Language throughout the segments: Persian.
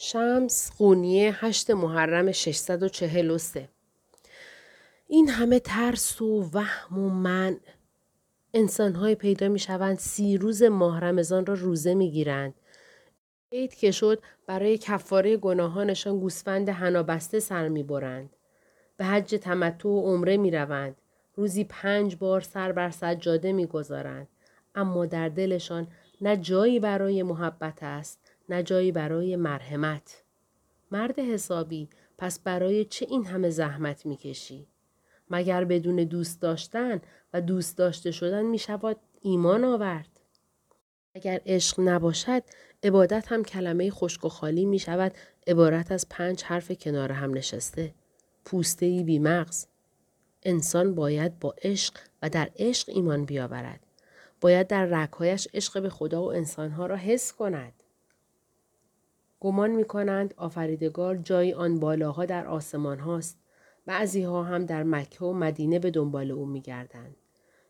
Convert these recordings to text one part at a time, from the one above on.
شمس قونیه هشت محرم 643 این همه ترس و وهم و من انسانهایی پیدا می شوند سی روز ماه رمضان را روزه می گیرند. عید که شد برای کفاره گناهانشان گوسفند هنابسته سر می برند. به حج تمتع و عمره می روند. روزی پنج بار سر بر سجاده می گذارند. اما در دلشان نه جایی برای محبت است نه جایی برای مرحمت. مرد حسابی پس برای چه این همه زحمت می کشی؟ مگر بدون دوست داشتن و دوست داشته شدن می شود ایمان آورد؟ اگر عشق نباشد عبادت هم کلمه خشک و خالی می شود عبارت از پنج حرف کنار هم نشسته. پوسته ای بی مغز. انسان باید با عشق و در عشق ایمان بیاورد. باید در رکهایش عشق به خدا و انسانها را حس کند. گمان می کنند آفریدگار جایی آن بالاها در آسمان هاست. بعضی ها هم در مکه و مدینه به دنبال او می گردند.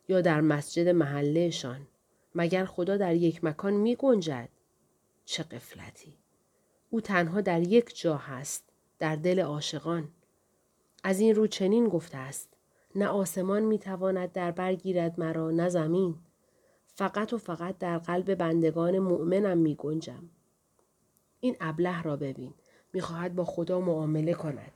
یا در مسجد محلهشان. مگر خدا در یک مکان می گنجد؟ چه قفلتی. او تنها در یک جا هست. در دل عاشقان. از این رو چنین گفته است. نه آسمان می تواند در برگیرد مرا نه زمین. فقط و فقط در قلب بندگان مؤمنم می گنجم. این ابله را ببین. می‌خواهد با خدا معامله کند.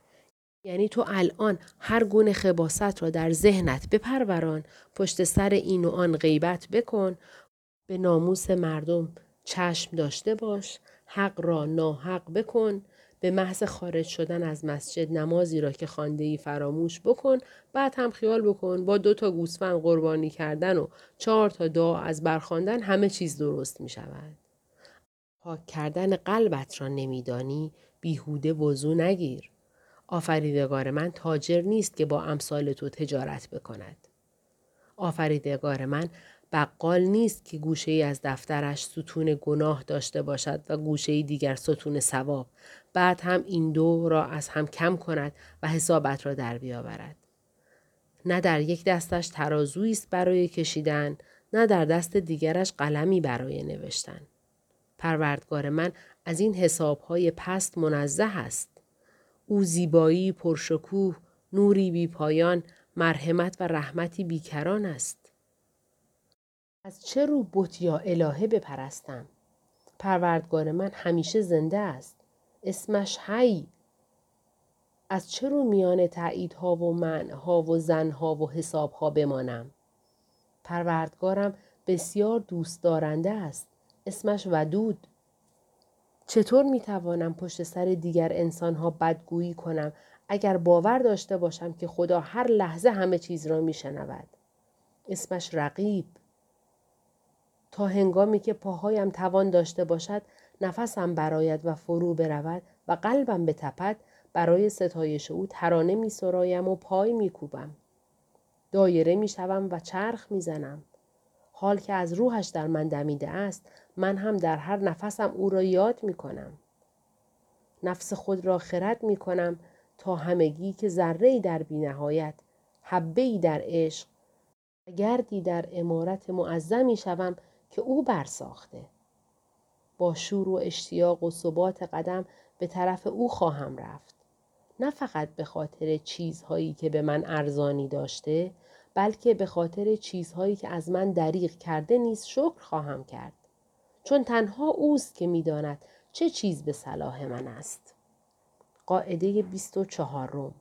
یعنی تو الان هر گونه خباست را در ذهنت بپروران پشت سر این و آن غیبت بکن به ناموس مردم چشم داشته باش حق را ناحق بکن به محض خارج شدن از مسجد نمازی را که خانده ای فراموش بکن بعد هم خیال بکن با دو تا گوسفند قربانی کردن و چهار تا دعا از برخواندن همه چیز درست می شود. پاک کردن قلبت را نمیدانی بیهوده وضو نگیر. آفریدگار من تاجر نیست که با امثال تو تجارت بکند. آفریدگار من بقال نیست که گوشه ای از دفترش ستون گناه داشته باشد و گوشه ای دیگر ستون ثواب بعد هم این دو را از هم کم کند و حسابت را در بیاورد. نه در یک دستش ترازویی است برای کشیدن نه در دست دیگرش قلمی برای نوشتن. پروردگار من از این حسابهای پست منزه است. او زیبایی پرشکوه، نوری بی پایان، مرحمت و رحمتی بیکران است. از چه رو بت یا الهه بپرستم؟ پروردگار من همیشه زنده است. اسمش هی. از چه رو میان تاییدها و منها و زنها و حسابها بمانم؟ پروردگارم بسیار دوست دارنده است. اسمش ودود. چطور می توانم پشت سر دیگر انسانها بدگویی کنم اگر باور داشته باشم که خدا هر لحظه همه چیز را می شنود. اسمش رقیب. تا هنگامی که پاهایم توان داشته باشد نفسم براید و فرو برود و قلبم بتپد برای ستایش او ترانه می سرایم و پای می کوبم. دایره می شوم و چرخ می زنم. حال که از روحش در من دمیده است من هم در هر نفسم او را یاد می کنم. نفس خود را خرد می کنم تا همگی که ذره در بینهایت حبه در عشق و گردی در امارت معظمی شوم که او برساخته. با شور و اشتیاق و ثبات قدم به طرف او خواهم رفت. نه فقط به خاطر چیزهایی که به من ارزانی داشته بلکه به خاطر چیزهایی که از من دریغ کرده نیز شکر خواهم کرد. چون تنها اوست که می‌داند چه چیز به صلاح من است. قاعده 24 روم.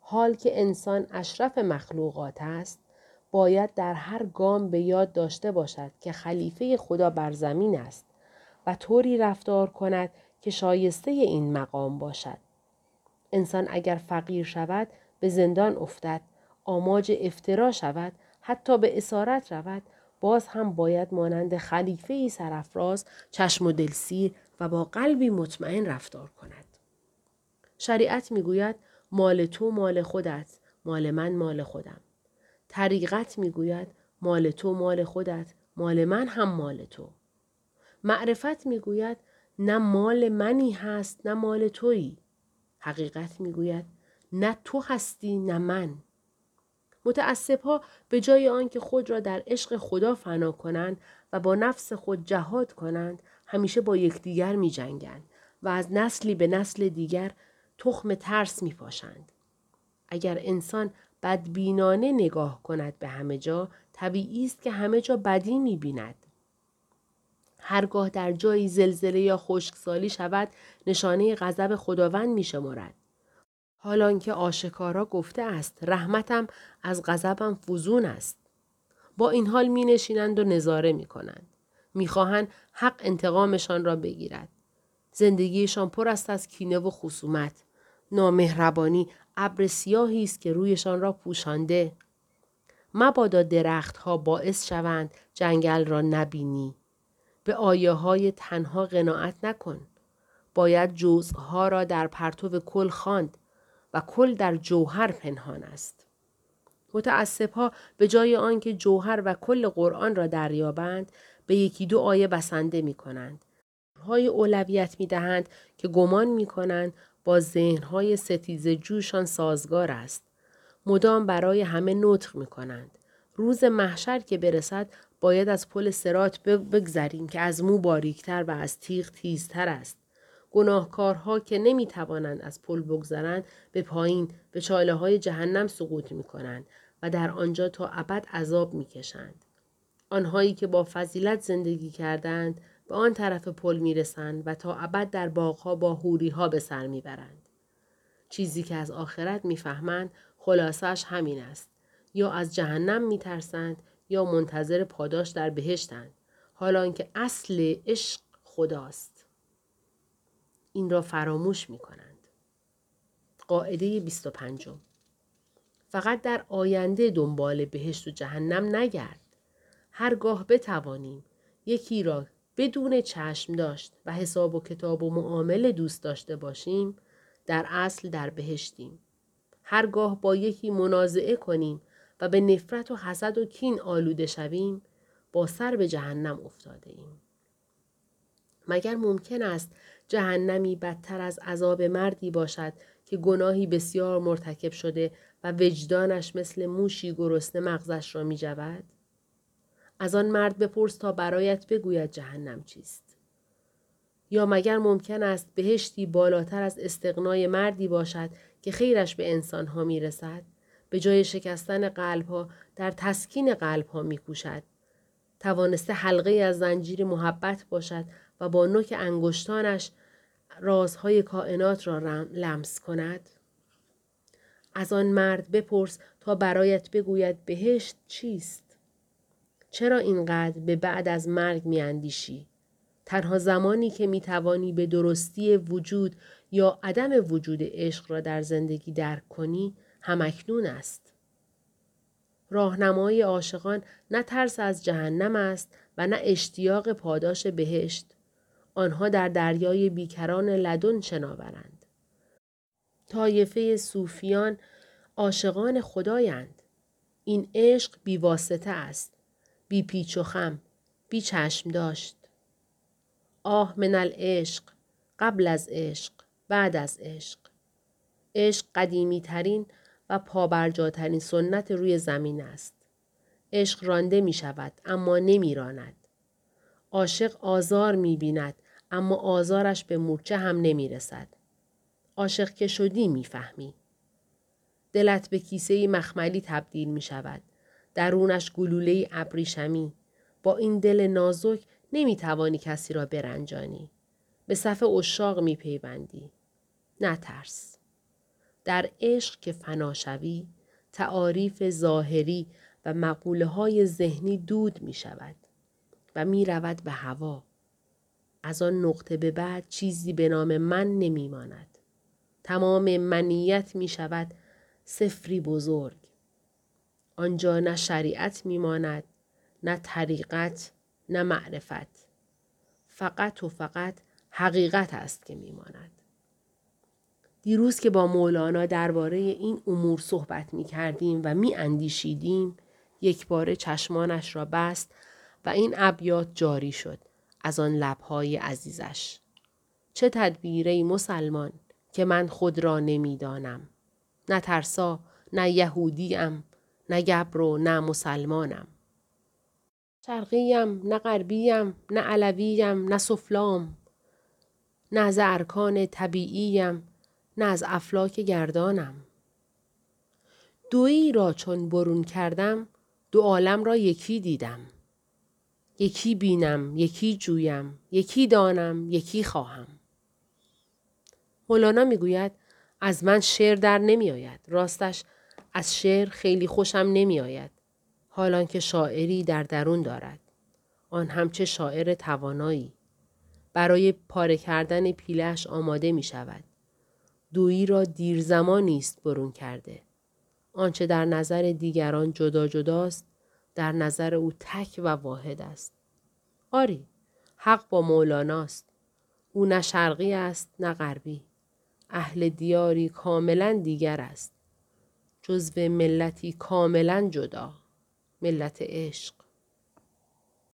حال که انسان اشرف مخلوقات است باید در هر گام به یاد داشته باشد که خلیفه خدا بر زمین است و طوری رفتار کند که شایسته این مقام باشد. انسان اگر فقیر شود به زندان افتد آماج افترا شود حتی به اسارت رود باز هم باید مانند خلیفه ای سرافراز چشم و دلسیر و با قلبی مطمئن رفتار کند. شریعت می‌گوید مال تو مال خودت مال من مال خودم. طریقت می‌گوید مال تو مال خودت مال من هم مال تو. معرفت می‌گوید نه مال منی هست نه مال تویی. حقیقت می‌گوید نه تو هستی نه من. متعصب ها به جای آنکه خود را در عشق خدا فنا کنند و با نفس خود جهاد کنند همیشه با یکدیگر می جنگند و از نسلی به نسل دیگر تخم ترس می پاشند. اگر انسان بدبینانه نگاه کند به همه جا طبیعی است که همه جا بدی می بیند. هرگاه در جایی زلزله یا خشکسالی شود نشانه غضب خداوند می شمارد. حالان که آشکارا گفته است رحمتم از غضبم فزون است. با این حال می نشینند و نظاره می کنند. می خواهند حق انتقامشان را بگیرد. زندگیشان پر است از کینه و خصومت. نامهربانی ابر سیاهی است که رویشان را پوشانده. مبادا درختها باعث شوند جنگل را نبینی. به آیه های تنها قناعت نکن. باید جزءها را در پرتو کل خواند و کل در جوهر پنهان است. متاسبها به جای آنکه جوهر و کل قرآن را دریابند به یکی دو آیه بسنده می کنند. های اولویت می دهند که گمان می کنند با ذهنهای ستیز جوشان سازگار است. مدام برای همه نطق می کنند. روز محشر که برسد باید از پل سرات بگذریم که از مو باریکتر و از تیغ تیزتر است. گناهکارها که نمی توانند از پل بگذرند به پایین به چاله های جهنم سقوط می کنند و در آنجا تا ابد عذاب می کشند. آنهایی که با فضیلت زندگی کردند به آن طرف پل می رسند و تا ابد در باغها با هوری ها به سر می برند. چیزی که از آخرت می‌فهمند خلاصش همین است. یا از جهنم می ترسند یا منتظر پاداش در بهشتند. حالا که اصل عشق خداست. این را فراموش می کنند. قاعده 25 فقط در آینده دنبال بهشت و جهنم نگرد. هرگاه بتوانیم یکی را بدون چشم داشت و حساب و کتاب و معامله دوست داشته باشیم در اصل در بهشتیم. هرگاه با یکی منازعه کنیم و به نفرت و حسد و کین آلوده شویم با سر به جهنم افتاده ایم. مگر ممکن است جهنمی بدتر از عذاب مردی باشد که گناهی بسیار مرتکب شده و وجدانش مثل موشی گرسنه مغزش را می جود؟ از آن مرد بپرس تا برایت بگوید جهنم چیست. یا مگر ممکن است بهشتی بالاتر از استقنای مردی باشد که خیرش به انسانها می رسد؟ به جای شکستن قلبها در تسکین قلبها می کوشد. توانسته حلقه از زنجیر محبت باشد و با نوک انگشتانش رازهای کائنات را لمس کند؟ از آن مرد بپرس تا برایت بگوید بهشت چیست؟ چرا اینقدر به بعد از مرگ میاندیشی؟ تنها زمانی که می توانی به درستی وجود یا عدم وجود عشق را در زندگی درک کنی همکنون است. راهنمای عاشقان نه ترس از جهنم است و نه اشتیاق پاداش بهشت. آنها در دریای بیکران لدن شناورند. طایفه صوفیان عاشقان خدایند. این عشق بیواسطه است. بی پیچ و خم. بی چشم داشت. آه من العشق. قبل از عشق. بعد از عشق. عشق قدیمی ترین و پابرجاترین سنت روی زمین است. عشق رانده می شود اما نمی راند. عاشق آزار می بیند اما آزارش به مورچه هم نمی رسد. عاشق که شدی می فهمی. دلت به کیسه مخملی تبدیل می شود. درونش گلوله ابریشمی. با این دل نازک نمی توانی کسی را برنجانی. به صف اشاق می پیوندی. نترس. در عشق که فنا شوی تعاریف ظاهری و مقوله های ذهنی دود می شود و می رود به هوا. از آن نقطه به بعد چیزی به نام من نمی ماند. تمام منیت می شود سفری بزرگ. آنجا نه شریعت می ماند، نه طریقت، نه معرفت. فقط و فقط حقیقت است که می ماند. دیروز که با مولانا درباره این امور صحبت می کردیم و می اندیشیدیم یک بار چشمانش را بست و این ابیات جاری شد از آن لبهای عزیزش. چه تدبیره مسلمان که من خود را نمی‌دانم. نه ترسا نه یهودیم نه گبر و نه مسلمانم. شرقیم نه غربیم نه علویم نه سفلام نه از ارکان طبیعیم نه از افلاک گردانم دویی را چون برون کردم دو عالم را یکی دیدم یکی بینم یکی جویم یکی دانم یکی خواهم مولانا می‌گوید از من شعر در نمی آید. راستش از شعر خیلی خوشم نمی آید. حالان که شاعری در درون دارد. آن همچه شاعر توانایی. برای پاره کردن پیلش آماده می شود. دویی را دیر زمانی است برون کرده. آنچه در نظر دیگران جدا جداست در نظر او تک و واحد است. آری حق با مولاناست. او نه شرقی است نه غربی. اهل دیاری کاملا دیگر است. جزو ملتی کاملا جدا. ملت عشق.